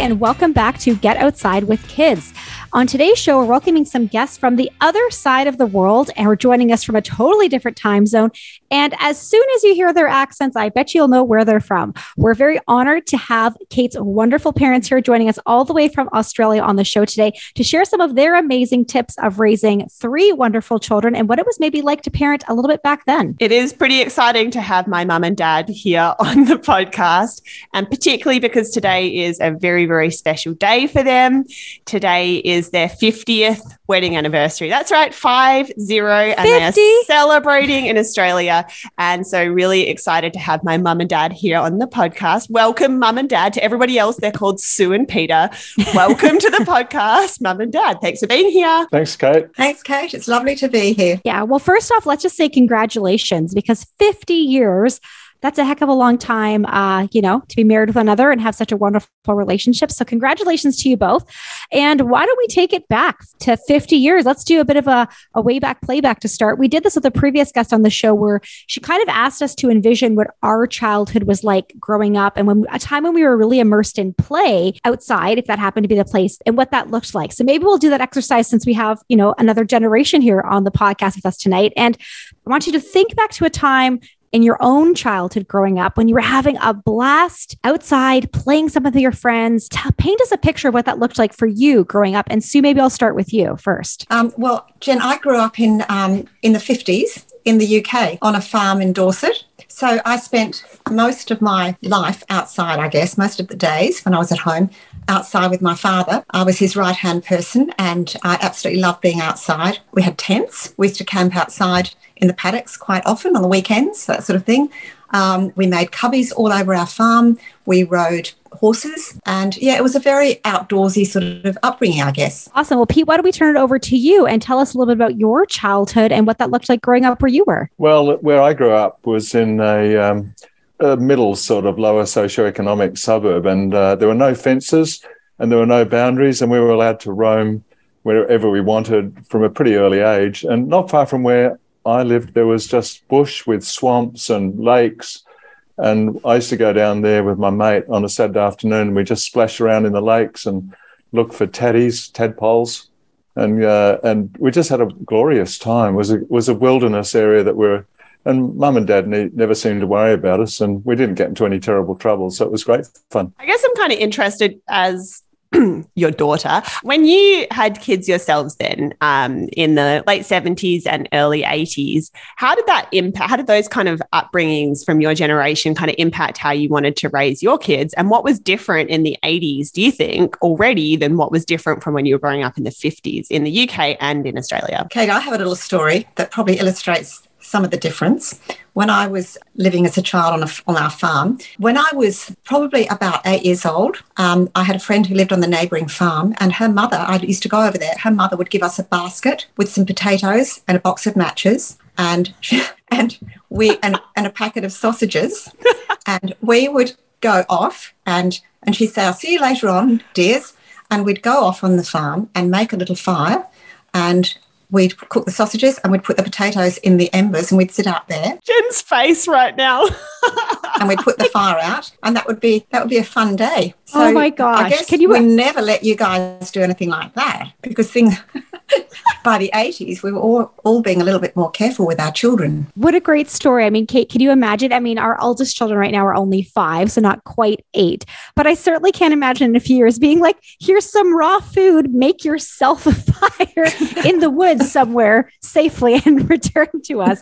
and welcome back to Get Outside with Kids. On today's show, we're welcoming some guests from the other side of the world and we're joining us from a totally different time zone. And as soon as you hear their accents, I bet you'll know where they're from. We're very honored to have Kate's wonderful parents here joining us all the way from Australia on the show today to share some of their amazing tips of raising three wonderful children and what it was maybe like to parent a little bit back then. It is pretty exciting to have my mum and dad here on the podcast, and particularly because today is a very, very special day for them. Today is their 50th wedding anniversary. That's right, five zero, and they are celebrating in Australia. And so, really excited to have my mum and dad here on the podcast. Welcome, mum and dad. To everybody else, they're called Sue and Peter. Welcome to the podcast, mum and dad. Thanks for being here. Thanks, Kate. Thanks, Kate. It's lovely to be here. Yeah. Well, first off, let's just say congratulations because 50 years that's a heck of a long time, uh, you know, to be married with another and have such a wonderful relationship. So, congratulations to you both. And why don't we take it back to 50 years? Let's do a bit of a, a way back playback to start. We did this with a previous guest on the show where she kind of asked us to envision what our childhood was like growing up and when a time when we were really immersed in play outside, if that happened to be the place, and what that looked like. So, maybe we'll do that exercise since we have, you know, another generation here on the podcast with us tonight. And I want you to think back to a time in your own childhood growing up when you were having a blast outside playing some of your friends. Paint us a picture of what that looked like for you growing up. And Sue, maybe I'll start with you first. Um, well, Jen, I grew up in um, in the 50s in the UK on a farm in Dorset. So I spent most of my life outside, I guess, most of the days when I was at home outside with my father. I was his right hand person and I absolutely loved being outside. We had tents. We used to camp outside in the paddocks quite often on the weekends, that sort of thing. Um, we made cubbies all over our farm. We rode horses. And yeah, it was a very outdoorsy sort of upbringing, I guess. Awesome. Well, Pete, why don't we turn it over to you and tell us a little bit about your childhood and what that looked like growing up where you were? Well, where I grew up was in a, um, a middle sort of lower socioeconomic suburb, and uh, there were no fences and there were no boundaries, and we were allowed to roam wherever we wanted from a pretty early age. And not far from where I lived, there was just bush with swamps and lakes. And I used to go down there with my mate on a Saturday afternoon and we just splash around in the lakes and look for teddies, tadpoles. And, uh, and we just had a glorious time. It was a, was a wilderness area that we we're, and mum and dad ne- never seemed to worry about us and we didn't get into any terrible trouble. So it was great fun. I guess I'm kind of interested as your daughter. When you had kids yourselves then um, in the late 70s and early 80s, how did that impact, how did those kind of upbringings from your generation kind of impact how you wanted to raise your kids? And what was different in the 80s, do you think, already than what was different from when you were growing up in the 50s in the UK and in Australia? Kate, I have a little story that probably illustrates some of the difference. When I was living as a child on, a, on our farm, when I was probably about eight years old, um, I had a friend who lived on the neighbouring farm, and her mother, I used to go over there, her mother would give us a basket with some potatoes and a box of matches. And and we and, and a packet of sausages, and we would go off and and she'd say, "I'll see you later on, dears," and we'd go off on the farm and make a little fire, and we'd cook the sausages and we'd put the potatoes in the embers and we'd sit out there. Jen's face right now. and we'd put the fire out and that would be that would be a fun day. Oh so oh my gosh. I guess Can you we never let you guys do anything like that because things by the 80s, we were all, all being a little bit more careful with our children. What a great story. I mean, Kate, can you imagine? I mean, our oldest children right now are only five, so not quite eight. But I certainly can't imagine in a few years being like, here's some raw food, make yourself a fire in the woods somewhere safely and return to us.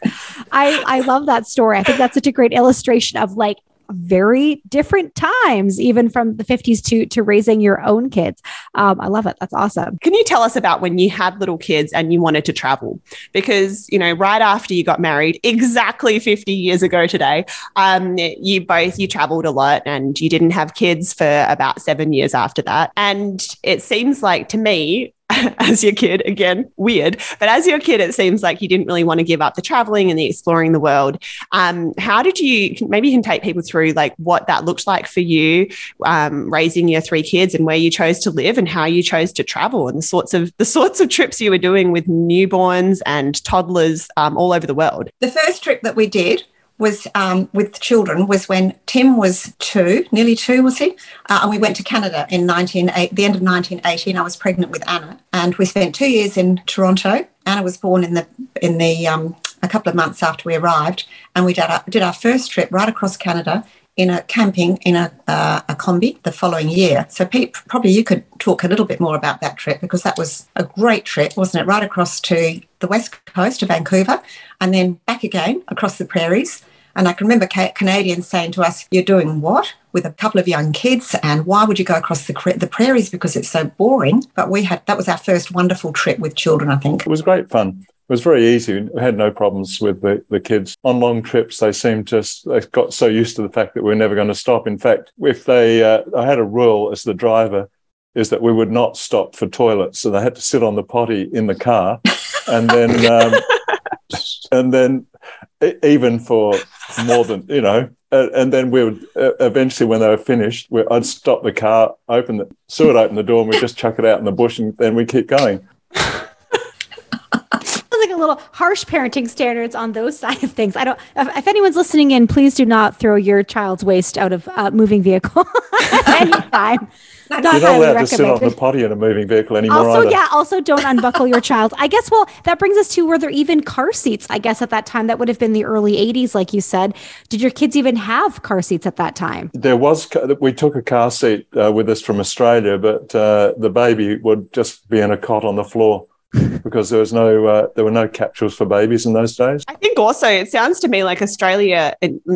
I, I love that story. I think that's such a great illustration of like very different times, even from the 50s to, to raising your own kids. Um, I love it. That's awesome. Can you tell us about when you had little kids and you wanted to travel? Because, you know, right after you got married, exactly 50 years ago today, um, you both, you traveled a lot and you didn't have kids for about seven years after that. And it seems like to me, as your kid, again, weird, but as your kid, it seems like you didn't really want to give up the traveling and the exploring the world. Um, how did you, maybe you can take people through like what that looked like for you, um, raising your three kids and where you chose to live and how you chose to travel and the sorts of, the sorts of trips you were doing with newborns and toddlers um, all over the world. The first trip that we did was um, with children was when Tim was two, nearly two, was he? Uh, and we went to Canada in 19, the end of 1980, and I was pregnant with Anna. And we spent two years in Toronto. Anna was born in the in the um, a couple of months after we arrived, and we did our, did our first trip right across Canada in a camping in a, uh, a combi the following year. So, Pete, probably you could talk a little bit more about that trip because that was a great trip, wasn't it? Right across to the west coast of Vancouver and then back again across the prairies. And I can remember Canadians saying to us, You're doing what? With a couple of young kids, and why would you go across the, the prairies because it's so boring? But we had that was our first wonderful trip with children, I think. It was great fun it was very easy. We had no problems with the, the kids. On long trips, they seemed just, they got so used to the fact that we are never going to stop. In fact, if they, uh, I had a rule as the driver, is that we would not stop for toilets. So they had to sit on the potty in the car. And then, um, and then even for more than, you know, uh, and then we would uh, eventually, when they were finished, I'd stop the car, open the, Sue open the door, and we'd just chuck it out in the bush, and then we keep going like a little harsh parenting standards on those side of things. I don't. If, if anyone's listening in, please do not throw your child's waste out of uh, moving vehicle anytime. Not You're not allowed to sit on the potty in a moving vehicle anymore. Also, either. yeah. Also, don't unbuckle your child. I guess. Well, that brings us to were there even car seats? I guess at that time that would have been the early '80s, like you said. Did your kids even have car seats at that time? There was. We took a car seat uh, with us from Australia, but uh, the baby would just be in a cot on the floor because there was no uh, there were no capsules for babies in those days. I think also it sounds to me like Australia.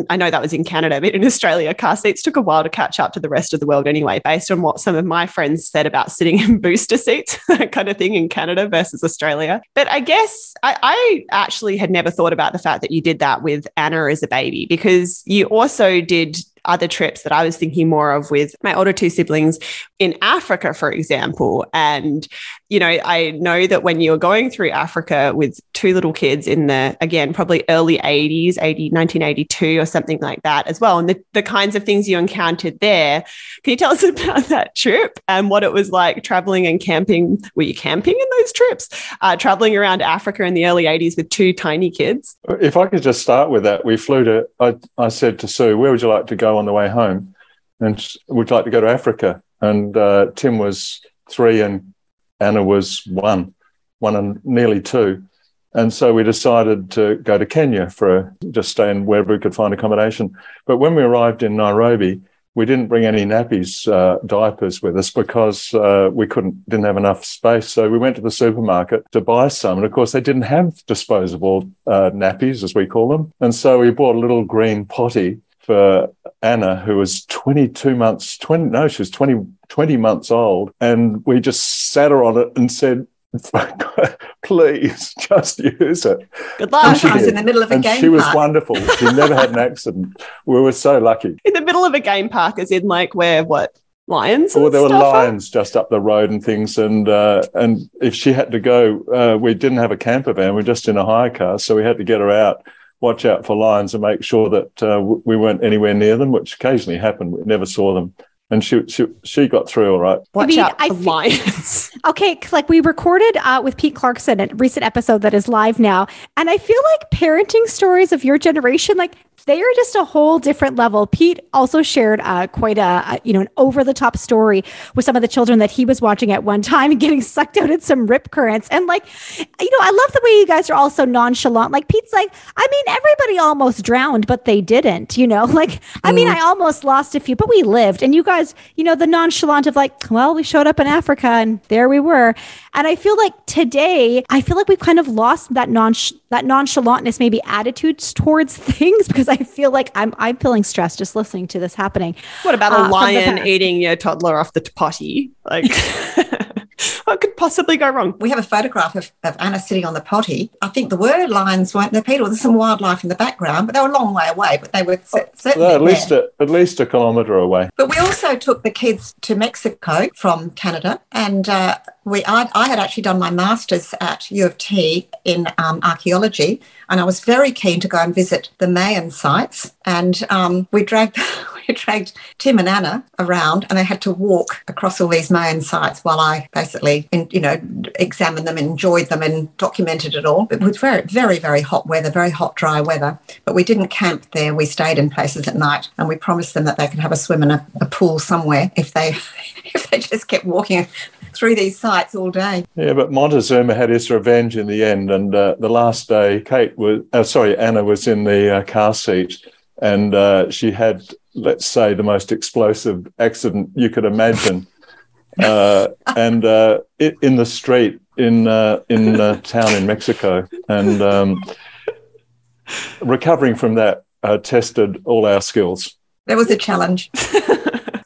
I know that was in Canada, but in Australia, car seats took a while to catch up to the rest of the world anyway. Based on what some of my friends said about sitting in booster seats, that kind of thing in Canada versus Australia. But I guess I, I actually had never thought about the fact that you did that with Anna as a baby because you also did other trips that I was thinking more of with my older two siblings in Africa, for example. And, you know, I know that when you were going through Africa with two little kids in the, again, probably early 80s, 80, 1982 or something like that as well, and the, the kinds of things you encountered there. Can you tell us about that trip and what it was like traveling and camping? Were you camping in those trips? Uh, traveling around Africa in the early 80s with two tiny kids? If I could just start with that, we flew to, I, I said to Sue, where would you like to go on the way home, and would like to go to Africa. And uh, Tim was three, and Anna was one, one and nearly two. And so we decided to go to Kenya for a, just stay in wherever we could find accommodation. But when we arrived in Nairobi, we didn't bring any nappies, uh, diapers with us because uh, we couldn't, didn't have enough space. So we went to the supermarket to buy some. And of course, they didn't have disposable uh, nappies, as we call them. And so we bought a little green potty for Anna, who was 22 months, 20, no, she was 20, 20 months old. And we just sat her on it and said, please just use it. Good luck. She was in the middle of a and game She was wonderful. She never had an accident. We were so lucky. In the middle of a game park, as in like where what? Lions? Well, there were lions just up the road and things, and uh, and if she had to go, uh, we didn't have a camper van. We were just in a hire car, so we had to get her out watch out for lions and make sure that uh, we weren't anywhere near them, which occasionally happened. We never saw them. And she, she, she got through all right. Watch I mean, out for lions. okay, like we recorded uh, with Pete Clarkson a recent episode that is live now, and I feel like parenting stories of your generation, like they are just a whole different level. Pete also shared uh, quite a, you know an over the top story with some of the children that he was watching at one time and getting sucked out in some rip currents. And like, you know, I love the way you guys are all so nonchalant. Like Pete's like, I mean, everybody almost drowned, but they didn't. You know, like I mean, mm. I almost lost a few, but we lived. And you guys, you know, the nonchalant of like, well, we showed up in Africa and there we were. And I feel like today, I feel like we've kind of lost that non that nonchalantness, maybe attitudes towards things because I feel like I'm I'm feeling stressed just listening to this happening. What about a uh, lion eating your toddler off the potty? Like what could possibly go wrong? We have a photograph of, of Anna sitting on the potty. I think the word lions weren't there, Peter. There's some wildlife in the background, but they were a long way away. But they were certainly well, at least a, at least a kilometre away. But we also took the kids to Mexico from Canada, and uh, we I, I, had actually done my masters at U of T in um, archaeology, and I was very keen to go and visit the Mayan sites. And um, we dragged we dragged Tim and Anna around and they had to walk across all these Mayan sites while I basically, you know, examined them, enjoyed them and documented it all. It was very, very, very hot weather, very hot, dry weather. But we didn't camp there. We stayed in places at night and we promised them that they could have a swim in a, a pool somewhere if they if they just kept walking through these sites all day. Yeah, but Montezuma had his revenge in the end. And uh, the last day, Kate was, uh, sorry, Anna was in the uh, car seat and uh, she had, let's say, the most explosive accident you could imagine. Uh, and uh, it, in the street in in a town in Mexico, and um, recovering from that tested all our skills. That was a challenge.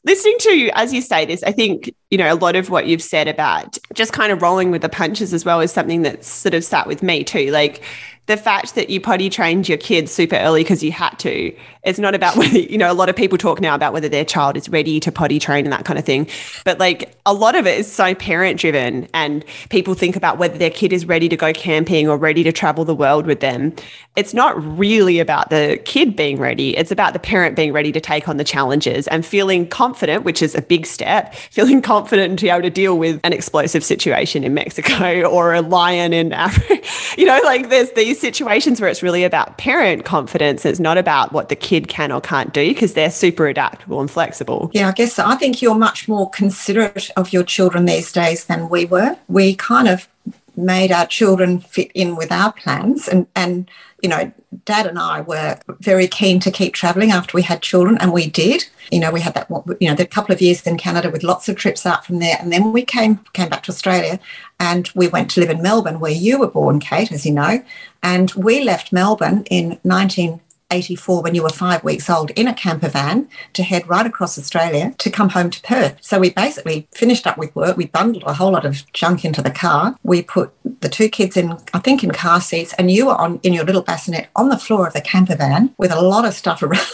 listening to you as you say this, I think, you know, a lot of what you've said about just kind of rolling with the punches as well is something that's sort of sat with me too. Like the fact that you potty trained your kids super early because you had to it's not about whether you know a lot of people talk now about whether their child is ready to potty train and that kind of thing but like a lot of it is so parent driven and people think about whether their kid is ready to go camping or ready to travel the world with them. It's not really about the kid being ready it's about the parent being ready to take on the challenges and feeling confident which is a big step feeling confident to be able to deal with an explosive situation in mexico or a lion in africa you know like there's these situations where it's really about parent confidence. It's not about what the kid can or can't do because they're super adaptable and flexible. Yeah, I guess so. I think you're much more considerate of your children these days than we were. We kind of made our children fit in with our plans and and you know dad and i were very keen to keep traveling after we had children and we did. You know we had that you know the couple of years in canada with lots of trips out from there and then we came came back to australia and we went to live in melbourne where you were born kate as you know and we left melbourne in 19 84 when you were five weeks old in a camper van to head right across Australia to come home to Perth. So we basically finished up with work. We bundled a whole lot of junk into the car. We put the two kids in, I think, in car seats, and you were on in your little bassinet on the floor of the camper van with a lot of stuff around.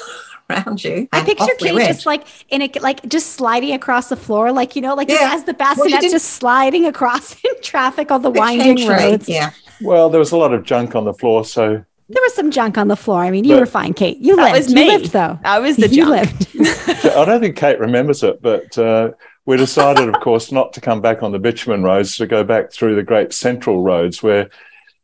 around you. I picture Kate we just like in a like just sliding across the floor, like you know, like yeah. as the bassinet well, just sliding across in traffic on the winding roads. Yeah. Well, there was a lot of junk on the floor, so there was some junk on the floor. I mean, you but were fine, Kate. You that lived. Was me. You lived, though. I was the you junk. lived. I don't think Kate remembers it, but uh, we decided, of course, not to come back on the bitumen roads, to go back through the great central roads where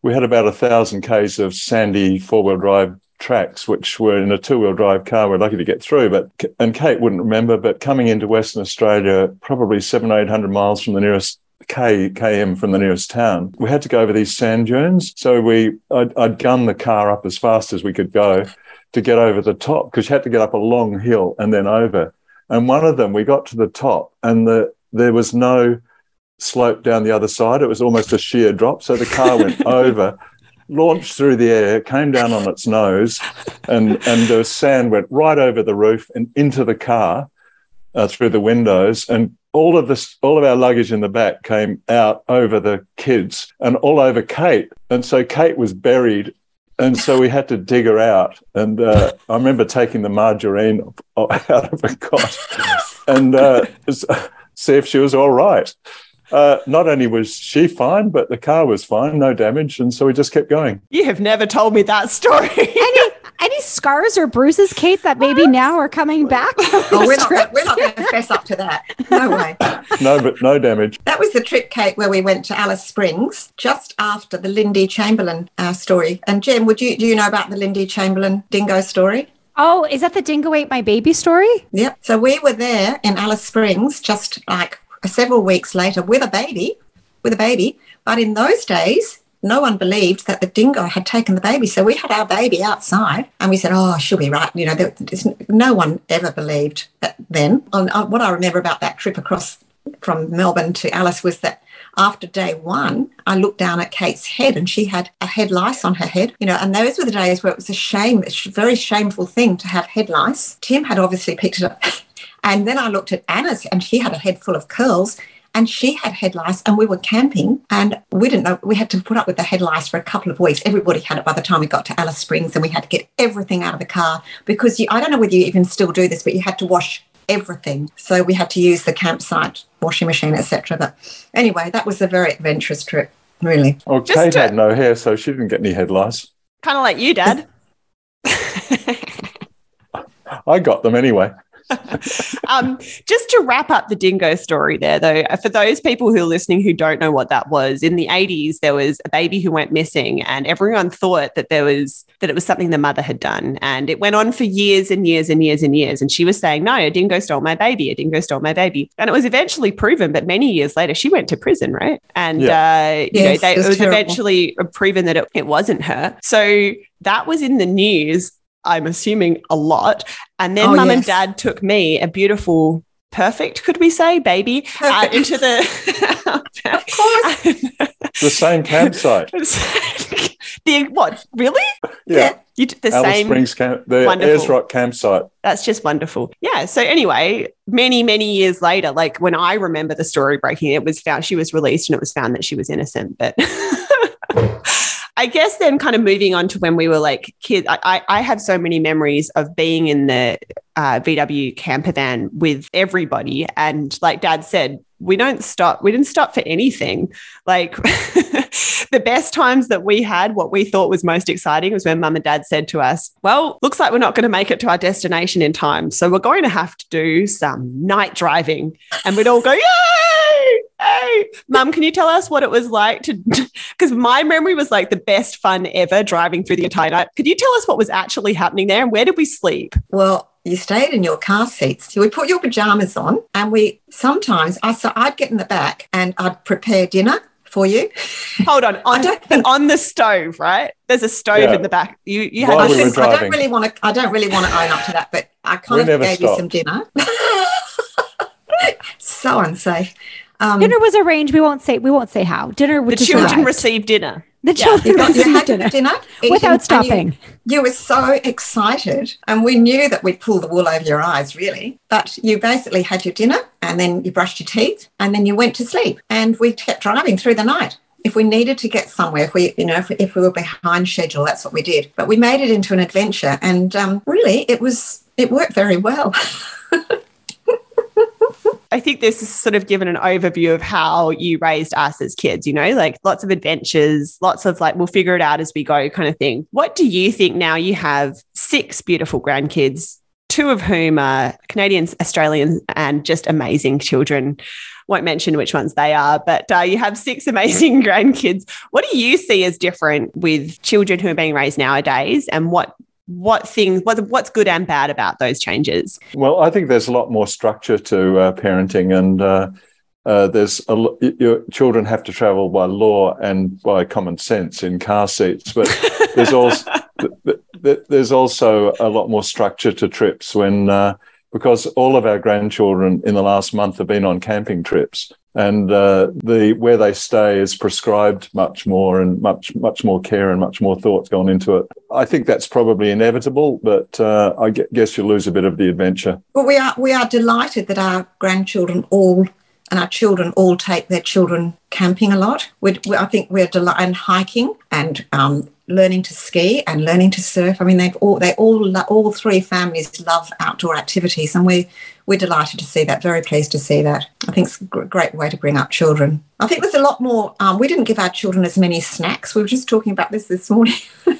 we had about a thousand k's of sandy four-wheel drive tracks, which were in a two-wheel drive car. We're lucky to get through, but and Kate wouldn't remember, but coming into Western Australia, probably seven or eight hundred miles from the nearest K, km from the nearest town. We had to go over these sand dunes. So we, I'd, I'd gun the car up as fast as we could go to get over the top because you had to get up a long hill and then over. And one of them, we got to the top and the, there was no slope down the other side. It was almost a sheer drop. So the car went over, launched through the air, came down on its nose, and, and the sand went right over the roof and into the car uh, through the windows. And all of this, all of our luggage in the back came out over the kids and all over Kate. And so Kate was buried. And so we had to dig her out. And uh, I remember taking the margarine out of a cot and uh, see if she was all right. Uh, not only was she fine, but the car was fine, no damage. And so we just kept going. You have never told me that story. Any any scars or bruises, Kate, that maybe now are coming back? oh, we're not, we're not going to fess up to that. No way. no, but no damage. That was the trip, Kate, where we went to Alice Springs just after the Lindy Chamberlain uh, story. And Jen, would you do you know about the Lindy Chamberlain dingo story? Oh, is that the dingo ate my baby story? Yep. So we were there in Alice Springs just like several weeks later with a baby, with a baby. But in those days, no one believed that the dingo had taken the baby. So we had our baby outside and we said, oh, she'll be right. You know, there, no one ever believed that then. On, on, uh, what I remember about that trip across from Melbourne to Alice was that after day one, I looked down at Kate's head and she had a head lice on her head, you know, and those were the days where it was a shame, a very shameful thing to have head lice. Tim had obviously picked it up. and then I looked at Anna's and she had a head full of curls and she had head lice and we were camping and we didn't know we had to put up with the head lice for a couple of weeks. Everybody had it by the time we got to alice springs and we had to get everything out of the car because you, i don't know whether you even still do this but you had to wash everything. So we had to use the campsite washing machine etc but anyway that was a very adventurous trip really. Well Just kate to, had no hair so she didn't get any head lice kind of like you dad. I got them anyway um, just to wrap up the dingo story there, though, for those people who are listening who don't know what that was, in the 80s, there was a baby who went missing, and everyone thought that there was that it was something the mother had done. And it went on for years and years and years and years. And she was saying, No, a dingo stole my baby, a dingo stole my baby. And it was eventually proven, but many years later, she went to prison, right? And yeah. uh, you yes, know, they, it was terrible. eventually proven that it, it wasn't her. So that was in the news I'm assuming a lot. And then oh, mum yes. and dad took me, a beautiful, perfect, could we say, baby, uh, into the. of course. the same campsite. the what? Really? Yeah. You, the Alice same Springs camp, the wonderful. Ayers Rock campsite. That's just wonderful. Yeah. So anyway, many many years later, like when I remember the story breaking, it was found she was released and it was found that she was innocent. But I guess then kind of moving on to when we were like kids, I, I have so many memories of being in the uh, VW camper van with everybody. And like dad said, we don't stop. We didn't stop for anything. Like the best times that we had, what we thought was most exciting was when mum and dad said to us, well, looks like we're not going to make it to our destination in time. So we're going to have to do some night driving. And we'd all go, yay! Hey, mum, can you tell us what it was like to? Because my memory was like the best fun ever driving through the entire night. Could you tell us what was actually happening there and where did we sleep? Well, you stayed in your car seats. So we put your pajamas on, and we sometimes I so I'd get in the back and I'd prepare dinner for you. Hold on, on, think, on the stove, right? There's a stove yeah. in the back. You you had. I, we I don't really want to. I don't really want to own up to that, but I kind we of gave stopped. you some dinner. so unsafe. Um, dinner was arranged. We won't say. We won't say how. Dinner. The children received dinner. The children yeah. received dinner, dinner without stopping. You, you, were so excited, and we knew that we'd pull the wool over your eyes, really. But you basically had your dinner, and then you brushed your teeth, and then you went to sleep. And we kept driving through the night. If we needed to get somewhere, if we, you know, if, if we were behind schedule, that's what we did. But we made it into an adventure, and um, really, it was it worked very well. I think this is sort of given an overview of how you raised us as kids, you know, like lots of adventures, lots of like, we'll figure it out as we go kind of thing. What do you think now you have six beautiful grandkids, two of whom are Canadians, Australians, and just amazing children? Won't mention which ones they are, but uh, you have six amazing grandkids. What do you see as different with children who are being raised nowadays, and what what things what, what's good and bad about those changes? Well i think there's a lot more structure to uh, parenting and uh, uh, there's a, your children have to travel by law and by common sense in car seats but there's also there's also a lot more structure to trips when uh, because all of our grandchildren in the last month have been on camping trips and uh, the where they stay is prescribed much more and much much more care and much more thought gone into it. I think that's probably inevitable, but uh, I guess you lose a bit of the adventure. Well, we are we are delighted that our grandchildren all and our children all take their children camping a lot. We, I think we're delighted and hiking and um, learning to ski and learning to surf. I mean, they've all they all all three families love outdoor activities, and we we're delighted to see that. Very pleased to see that. I think it's a great way to bring up children. I think there's a lot more. Um, we didn't give our children as many snacks. We were just talking about this this morning.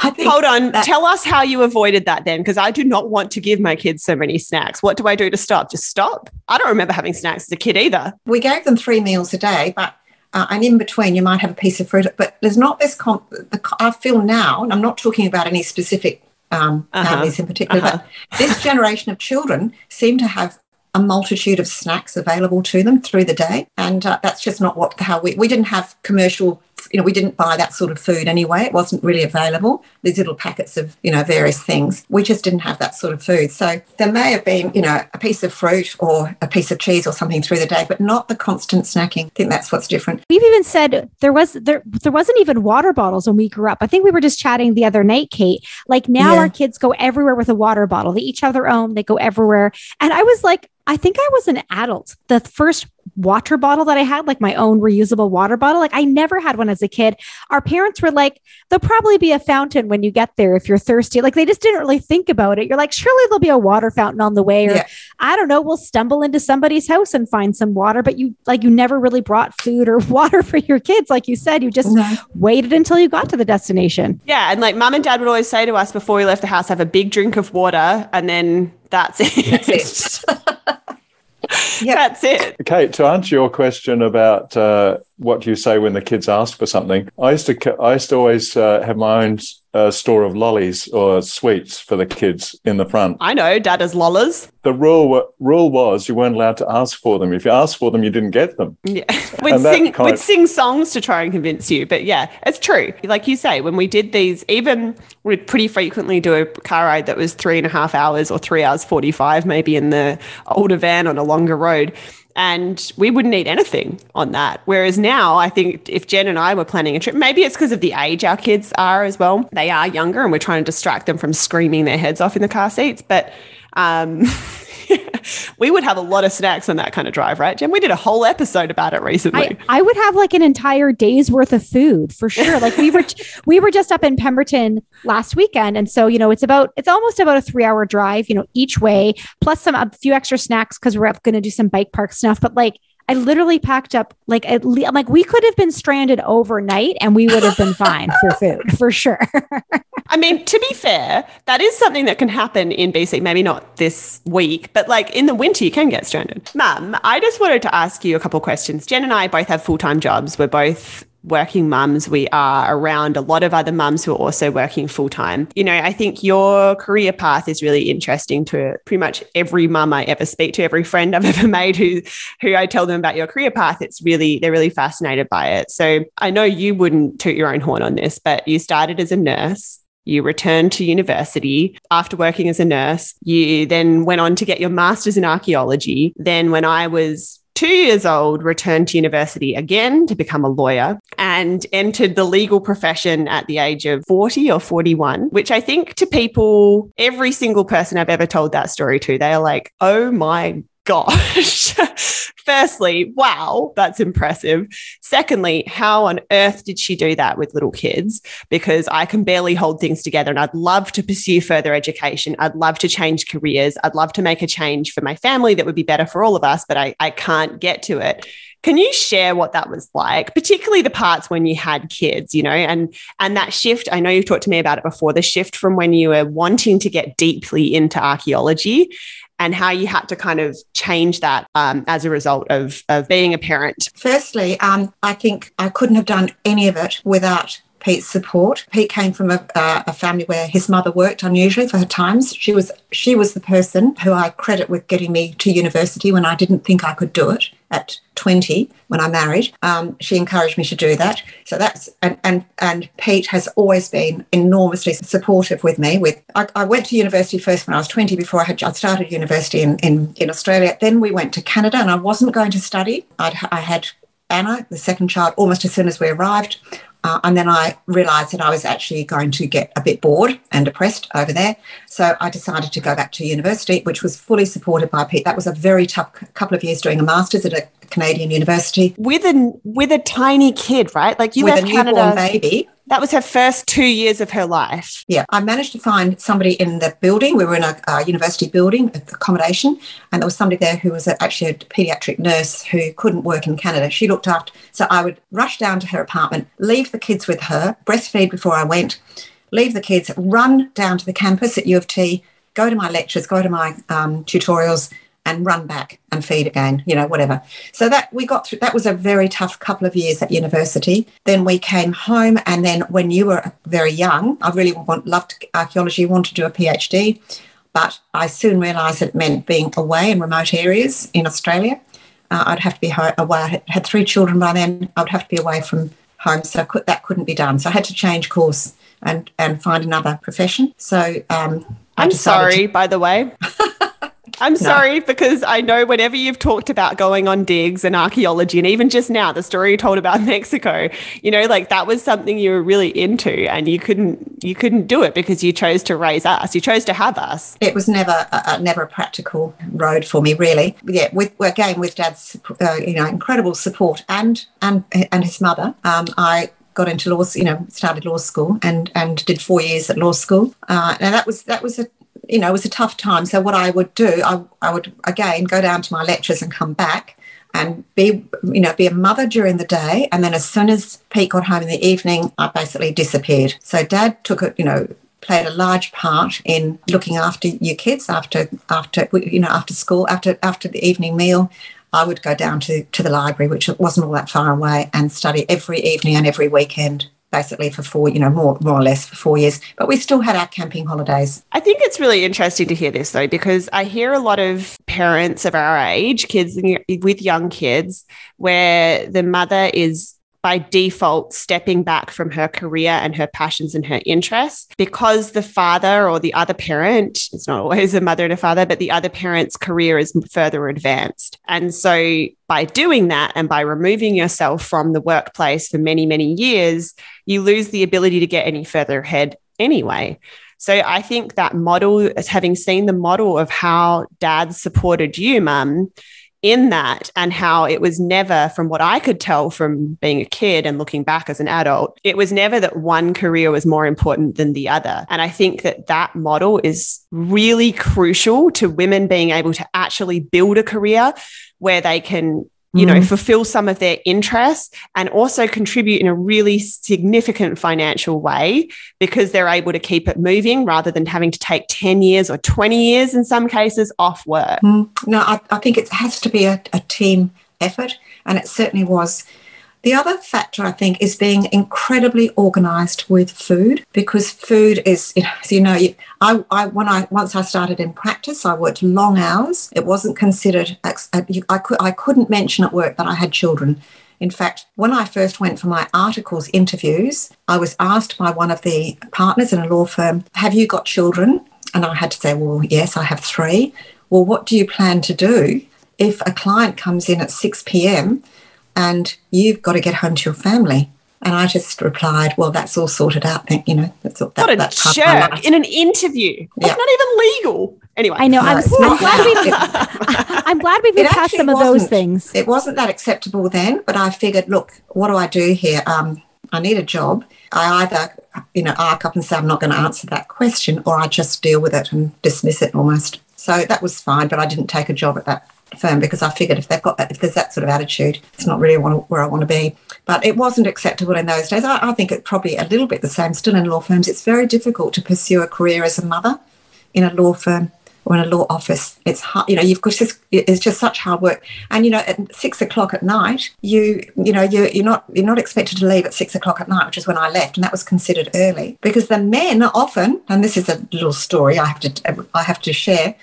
Hold on. That, Tell us how you avoided that then, because I do not want to give my kids so many snacks. What do I do to stop? Just stop. I don't remember having snacks as a kid either. We gave them three meals a day, but uh, and in between you might have a piece of fruit. But there's not this. Comp- the, I feel now, and I'm not talking about any specific um, uh-huh. families in particular, uh-huh. but this generation of children seem to have a multitude of snacks available to them through the day, and uh, that's just not what how we we didn't have commercial you know, we didn't buy that sort of food anyway. It wasn't really available. These little packets of, you know, various things. We just didn't have that sort of food. So there may have been, you know, a piece of fruit or a piece of cheese or something through the day, but not the constant snacking. I think that's what's different. We've even said there was there there wasn't even water bottles when we grew up. I think we were just chatting the other night, Kate. Like now yeah. our kids go everywhere with a water bottle. They each have their own. They go everywhere. And I was like, I think I was an adult. The first water bottle that I had, like my own reusable water bottle. Like I never had one as a kid. Our parents were like, there'll probably be a fountain when you get there if you're thirsty. Like they just didn't really think about it. You're like, surely there'll be a water fountain on the way. Or yeah. I don't know, we'll stumble into somebody's house and find some water. But you like you never really brought food or water for your kids. Like you said, you just no. waited until you got to the destination. Yeah. And like mom and dad would always say to us before we left the house, have a big drink of water and then That's it. That's it. yeah. That's it. Kate, to answer your question about uh, what do you say when the kids ask for something, I used to I used to always uh, have my own uh, store of lollies or sweets for the kids in the front. I know, Dad has lollies. The rule rule was you weren't allowed to ask for them. If you asked for them, you didn't get them. Yeah, we'd sing we'd sing songs to try and convince you. But yeah, it's true. Like you say, when we did these, even we'd pretty frequently do a car ride that was three and a half hours or three hours forty five, maybe in the older van on a longer road and we wouldn't need anything on that. Whereas now, I think if Jen and I were planning a trip, maybe it's because of the age our kids are as well. They are younger, and we're trying to distract them from screaming their heads off in the car seats. But um, we would have a lot of snacks on that kind of drive, right, Jen? We did a whole episode about it recently. I, I would have like an entire day's worth of food for sure. Like we were, we were just up in Pemberton last weekend, and so you know it's about it's almost about a three hour drive, you know, each way, plus some a few extra snacks because we're going to do some bike park stuff. But like I literally packed up like at least like we could have been stranded overnight and we would have been fine for food for sure. I mean, to be fair, that is something that can happen in BC. Maybe not this week, but like in the winter, you can get stranded. Mum, I just wanted to ask you a couple questions. Jen and I both have full time jobs. We're both working mums, we are around a lot of other mums who are also working full time. You know, I think your career path is really interesting to pretty much every mum I ever speak to, every friend I've ever made who who I tell them about your career path. It's really they're really fascinated by it. So I know you wouldn't toot your own horn on this, but you started as a nurse. You returned to university after working as a nurse. You then went on to get your master's in archaeology. Then, when I was two years old, returned to university again to become a lawyer and entered the legal profession at the age of 40 or 41, which I think to people, every single person I've ever told that story to, they are like, oh my gosh. Firstly, wow, that's impressive. Secondly, how on earth did she do that with little kids? Because I can barely hold things together and I'd love to pursue further education. I'd love to change careers. I'd love to make a change for my family that would be better for all of us, but I, I can't get to it. Can you share what that was like, particularly the parts when you had kids, you know, and and that shift? I know you've talked to me about it before. The shift from when you were wanting to get deeply into archaeology and how you had to kind of change that um, as a result of, of being a parent? Firstly, um, I think I couldn't have done any of it without Pete's support. Pete came from a, uh, a, family where his mother worked unusually for her times. She was she was the person who I credit with getting me to university when I didn't think I could do it at 20 when I married. Um, she encouraged me to do that. So that's and and and Pete has always been enormously supportive with me. With I, I went to university first when I was 20 before I had I started university in, in in Australia. Then we went to Canada and I wasn't going to study. I'd, I had Anna, the second child, almost as soon as we arrived. Uh, and then I realised that I was actually going to get a bit bored and depressed over there. So I decided to go back to university, which was fully supported by Pete. That was a very tough couple of years doing a master's at a Canadian university with a with a tiny kid, right? Like you with left a Canada, newborn baby. That was her first two years of her life. Yeah, I managed to find somebody in the building. We were in a, university building accommodation, and there was somebody there who was actually a paediatric nurse who couldn't work in Canada. She looked after, so I would rush down to her apartment, leave the kids with her, breastfeed before I went, leave the kids, run down to the campus at U of T, go to my lectures, go to my um, tutorials, and run back and feed again, you know, whatever. So that we got through, that was a very tough couple of years at university. Then we came home. And then when you were very young, I really want, loved archaeology, wanted to do a PhD. But I soon realised it meant being away in remote areas in Australia. Uh, I'd have to be away. I had three children by then. I would have to be away from home. So could, that couldn't be done. So I had to change course and, and find another profession. So um, I'm sorry, to- by the way. I'm no. sorry because I know whenever you've talked about going on digs and archaeology, and even just now, the story you told about Mexico, you know, like that was something you were really into, and you couldn't you couldn't do it because you chose to raise us. You chose to have us. It was never a, never a practical road for me, really. Yeah, with again with Dad's uh, you know incredible support and and and his mother, um, I got into law, you know, started law school and and did four years at law school. Uh, and that was that was a you know, it was a tough time. So what I would do, I, I would again go down to my lectures and come back and be, you know, be a mother during the day. And then as soon as Pete got home in the evening, I basically disappeared. So dad took it, you know, played a large part in looking after your kids after after you know after school after after the evening meal. I would go down to, to the library, which wasn't all that far away, and study every evening and every weekend basically for four, you know, more more or less for four years. But we still had our camping holidays. I think it's really interesting to hear this though, because I hear a lot of parents of our age, kids with young kids, where the mother is by default stepping back from her career and her passions and her interests because the father or the other parent, it's not always a mother and a father, but the other parent's career is further advanced. And so by doing that and by removing yourself from the workplace for many, many years, you lose the ability to get any further ahead anyway. So I think that model, as having seen the model of how dad supported you, mum, in that and how it was never, from what I could tell from being a kid and looking back as an adult, it was never that one career was more important than the other. And I think that that model is really crucial to women being able to actually build a career where they can you know, mm-hmm. fulfill some of their interests and also contribute in a really significant financial way because they're able to keep it moving rather than having to take 10 years or 20 years in some cases off work. Mm. No, I, I, think it has to be a, a team effort, and it certainly was the other factor, I think, is being incredibly organised with food because food is, you know, you, I, I when I once I started in practice, I worked long hours. It wasn't considered. I could I couldn't mention at work that I had children. In fact, when I first went for my articles interviews, I was asked by one of the partners in a law firm, "Have you got children?" And I had to say, "Well, yes, I have three. Well, what do you plan to do if a client comes in at 6 p.m and you've got to get home to your family. And I just replied, "Well, that's all sorted out. Thank you know, that's all. That, what a that's jerk in an interview. That's yep. not even legal. Anyway, I know. No, I'm, I'm, glad we've, I'm glad we've passed some of those things. It wasn't that acceptable then, but I figured, look, what do I do here? Um, I need a job. I either, you know, arc up and say I'm not going to answer that question, or I just deal with it and dismiss it almost. So that was fine, but I didn't take a job at that firm because I figured if they've got that, if there's that sort of attitude, it's not really where I want to be. But it wasn't acceptable in those days. I, I think it's probably a little bit the same still in law firms. It's very difficult to pursue a career as a mother in a law firm or in a law office. It's hard, you know, you've got just, it's just such hard work. And, you know, at six o'clock at night, you, you know, you're, you're not, you're not expected to leave at six o'clock at night, which is when I left. And that was considered early because the men often, and this is a little story I have to, I have to share.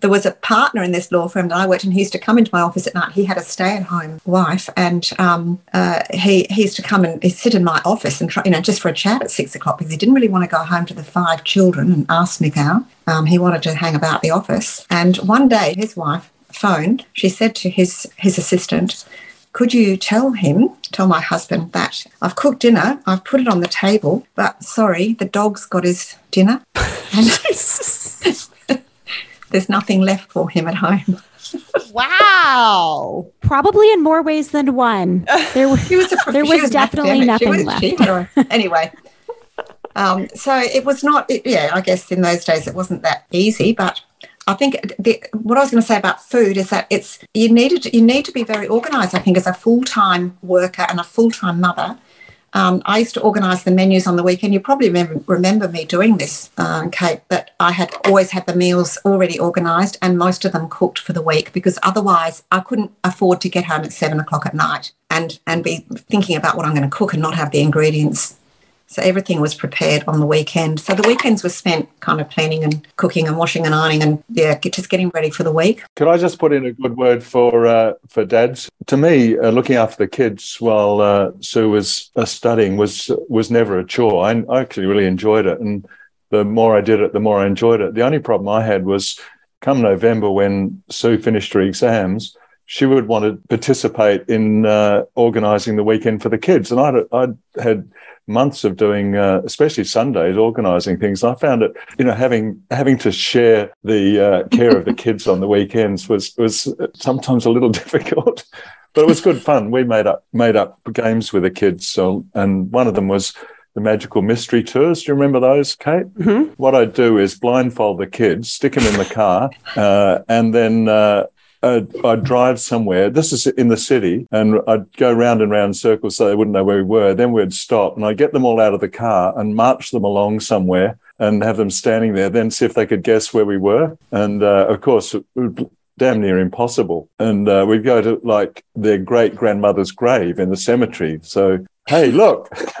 There was a partner in this law firm that I worked in. He used to come into my office at night. He had a stay-at-home wife, and um, uh, he he used to come and sit in my office and try, you know, just for a chat at six o'clock because he didn't really want to go home to the five children and ask Nick out. Um, he wanted to hang about the office. And one day, his wife phoned. She said to his his assistant, could you tell him, tell my husband that I've cooked dinner, I've put it on the table, but sorry, the dog's got his dinner. And there's nothing left for him at home. wow. Probably in more ways than one. There, was, a, there was, was definitely nothing was, left. anyway, um, so it was not, it, yeah, I guess in those days it wasn't that easy, but I think the, what I was going to say about food is that it's you need to, you need to be very organised. I think as a full time worker and a full time mother, um, I used to organise the menus on the weekend. You probably remember, remember me doing this, uh, Kate, that I had always had the meals already organised and most of them cooked for the week because otherwise I couldn't afford to get home at seven o'clock at night and, and be thinking about what I'm going to cook and not have the ingredients so everything was prepared on the weekend. So the weekends were spent kind of planning and cooking and washing and ironing and yeah, just getting ready for the week. Could I just put in a good word for uh, for dads? To me, uh, looking after the kids while uh, Sue was uh, studying was was never a chore. I, I actually really enjoyed it, and the more I did it, the more I enjoyed it. The only problem I had was come November when Sue finished her exams she would want to participate in uh, organising the weekend for the kids. And I'd, I'd had months of doing, uh, especially Sundays, organising things. I found it, you know, having having to share the uh, care of the kids on the weekends was was sometimes a little difficult, but it was good fun. We made up made up games with the kids. So, and one of them was the magical mystery tours. Do you remember those, Kate? Mm-hmm. What I'd do is blindfold the kids, stick them in the car, uh, and then uh, I'd drive somewhere. This is in the city, and I'd go round and round circles so they wouldn't know where we were. Then we'd stop, and I'd get them all out of the car and march them along somewhere and have them standing there. Then see if they could guess where we were. And uh, of course, it would damn near impossible. And uh, we'd go to like their great grandmother's grave in the cemetery. So, hey, look.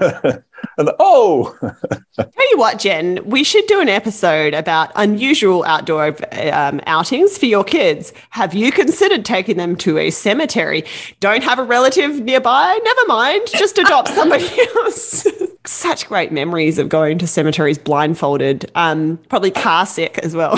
and oh, tell you what, Jen, we should do an episode about unusual outdoor um, outings for your kids. Have you considered taking them to a cemetery? Don't have a relative nearby? Never mind, just adopt somebody else. Such great memories of going to cemeteries blindfolded, um, probably car sick as well.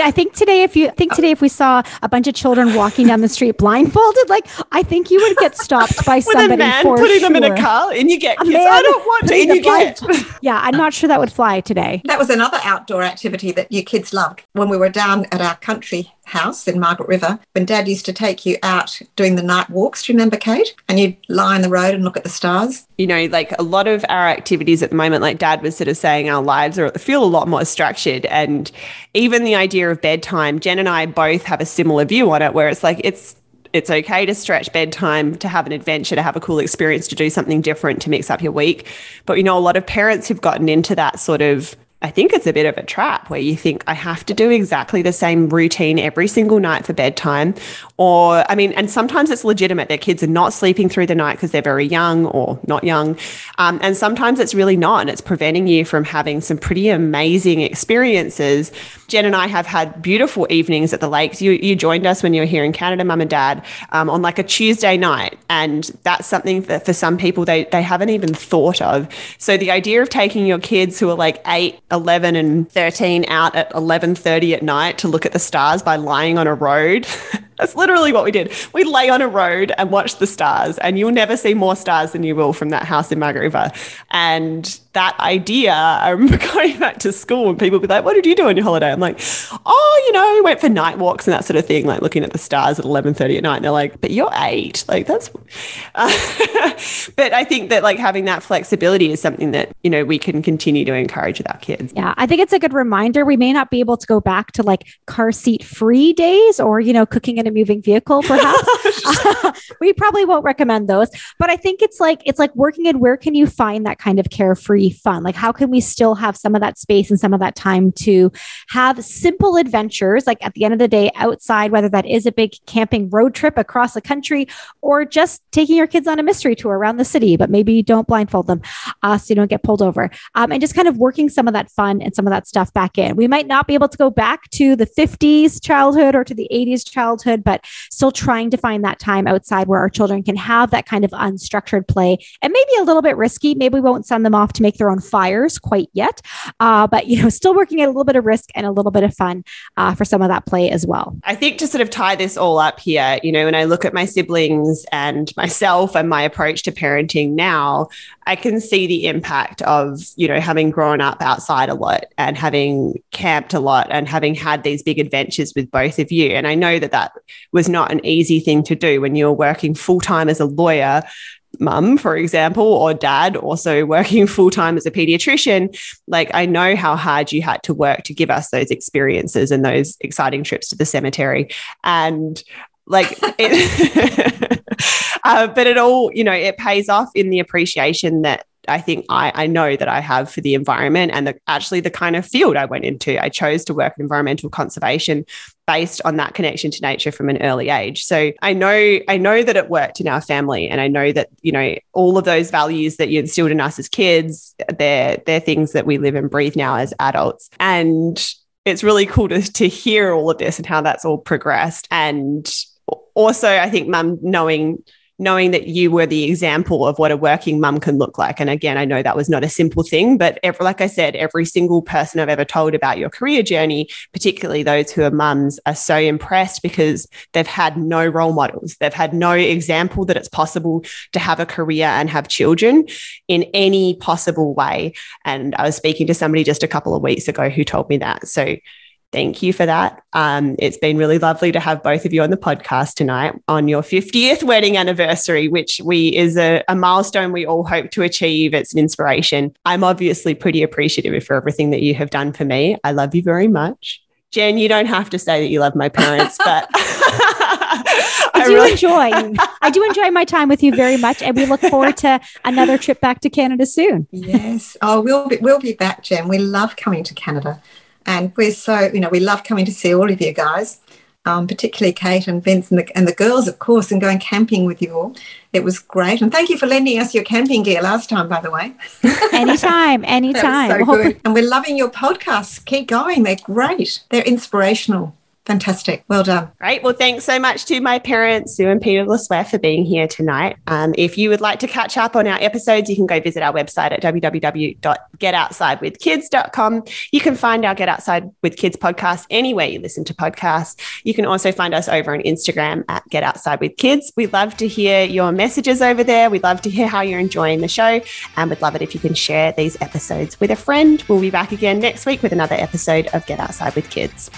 I, I, think today, if you think today, if we saw a bunch of children walking down the street blindfolded, like I think you would get stopped by With somebody a man for putting sure. them in a car, and you get A kids. man I don't want to, and you get. Yeah, I'm not sure that would fly today. That was another outdoor activity that you kids loved. When we were down at our country house in Margaret River, when Dad used to take you out doing the night walks, do you remember, Kate? And you'd lie on the road and look at the stars. you know, like a lot of our activities at the moment, like Dad was sort of saying, our lives are feel a lot more structured, and even the idea of bedtime. Jen and I both have a similar view on it, where it's like it's it's okay to stretch bedtime, to have an adventure, to have a cool experience, to do something different, to mix up your week. But you know, a lot of parents have gotten into that sort of I think it's a bit of a trap where you think I have to do exactly the same routine every single night for bedtime. Or, I mean, and sometimes it's legitimate. Their kids are not sleeping through the night because they're very young or not young. Um, and sometimes it's really not. And it's preventing you from having some pretty amazing experiences. Jen and I have had beautiful evenings at the lakes. You, you joined us when you were here in Canada, mum and dad, um, on like a Tuesday night. And that's something that for some people they, they haven't even thought of. So the idea of taking your kids who are like eight, 11 and 13 out at 11.30 at night to look at the stars by lying on a road that's literally what we did. We lay on a road and watch the stars and you'll never see more stars than you will from that house in margaret river. And that idea i remember going back to school and people would be like what did you do on your holiday? I'm like oh you know we went for night walks and that sort of thing like looking at the stars at 11.30 at night. And they're like but you're eight. Like that's but i think that like having that flexibility is something that you know we can continue to encourage with our kids. Yeah, I think it's a good reminder. We may not be able to go back to like car seat free days or, you know, cooking in a moving vehicle, perhaps. we probably won't recommend those. But I think it's like, it's like working in where can you find that kind of carefree fun? Like, how can we still have some of that space and some of that time to have simple adventures, like at the end of the day, outside, whether that is a big camping road trip across the country or just taking your kids on a mystery tour around the city, but maybe don't blindfold them uh, so you don't get pulled over. Um, and just kind of working some of that fun and some of that stuff back in. We might not be able to go back to the 50s childhood or to the 80s childhood, but still trying to find that time outside where our children can have that kind of unstructured play and maybe a little bit risky. Maybe we won't send them off to make their own fires quite yet, uh, but you know, still working at a little bit of risk and a little bit of fun uh, for some of that play as well. I think to sort of tie this all up here, you know, when I look at my siblings and myself and my approach to parenting now, I can see the impact of, you know, having grown up outside a lot and having camped a lot and having had these big adventures with both of you. And I know that that was not an easy thing to do when you're working full time as a lawyer mum, for example, or dad also working full time as a pediatrician, like I know how hard you had to work to give us those experiences and those exciting trips to the cemetery. And like it, uh, but it all, you know, it pays off in the appreciation that I think I, I know that I have for the environment and the, actually the kind of field I went into. I chose to work in environmental conservation based on that connection to nature from an early age. So I know I know that it worked in our family, and I know that you know all of those values that you instilled in us as kids. They're they're things that we live and breathe now as adults, and it's really cool to to hear all of this and how that's all progressed. And also, I think mum knowing knowing that you were the example of what a working mum can look like. And again, I know that was not a simple thing, but every, like I said, every single person I've ever told about your career journey, particularly those who are mums, are so impressed because they've had no role models. They've had no example that it's possible to have a career and have children in any possible way. And I was speaking to somebody just a couple of weeks ago who told me that. So thank you for that. Um, it's been really lovely to have both of you on the podcast tonight on your 50th wedding anniversary, which we is a, a, milestone we all hope to achieve. It's an inspiration. I'm obviously pretty appreciative for everything that you have done for me. I love you very much. Jen, you don't have to say that you love my parents, but I do really- enjoy. I do enjoy my time with you very much, and we look forward to another trip back to Canada soon. Yes. Oh, we'll be, we'll be back, Jen. We love coming to Canada, and we're so you know we love coming to see all of you guys um, particularly Kate and Vince and the, and the girls, of course, and going camping with you all. It was great. And thank you for lending us your camping gear last time, by the way. anytime, anytime. so good. And we're loving your podcasts. Keep going. They're great. They're inspirational. Fantastic. Well done. Great. Well, thanks so much to my parents, Sue and Peter Le Souef, for being here tonight. Um, if you would like to catch up on our episodes, you can go visit our website at www.getoutsidewithkids.com. You can find our Get Outside with Kids podcast anywhere you listen to podcasts. You can also find us over on Instagram at Get Outside with Kids. We'd love to hear your messages over there. We'd love to hear how you're enjoying the show. And we'd love it if you can share these episodes with a friend. We'll be back again next week with another episode of Get Outside with Kids.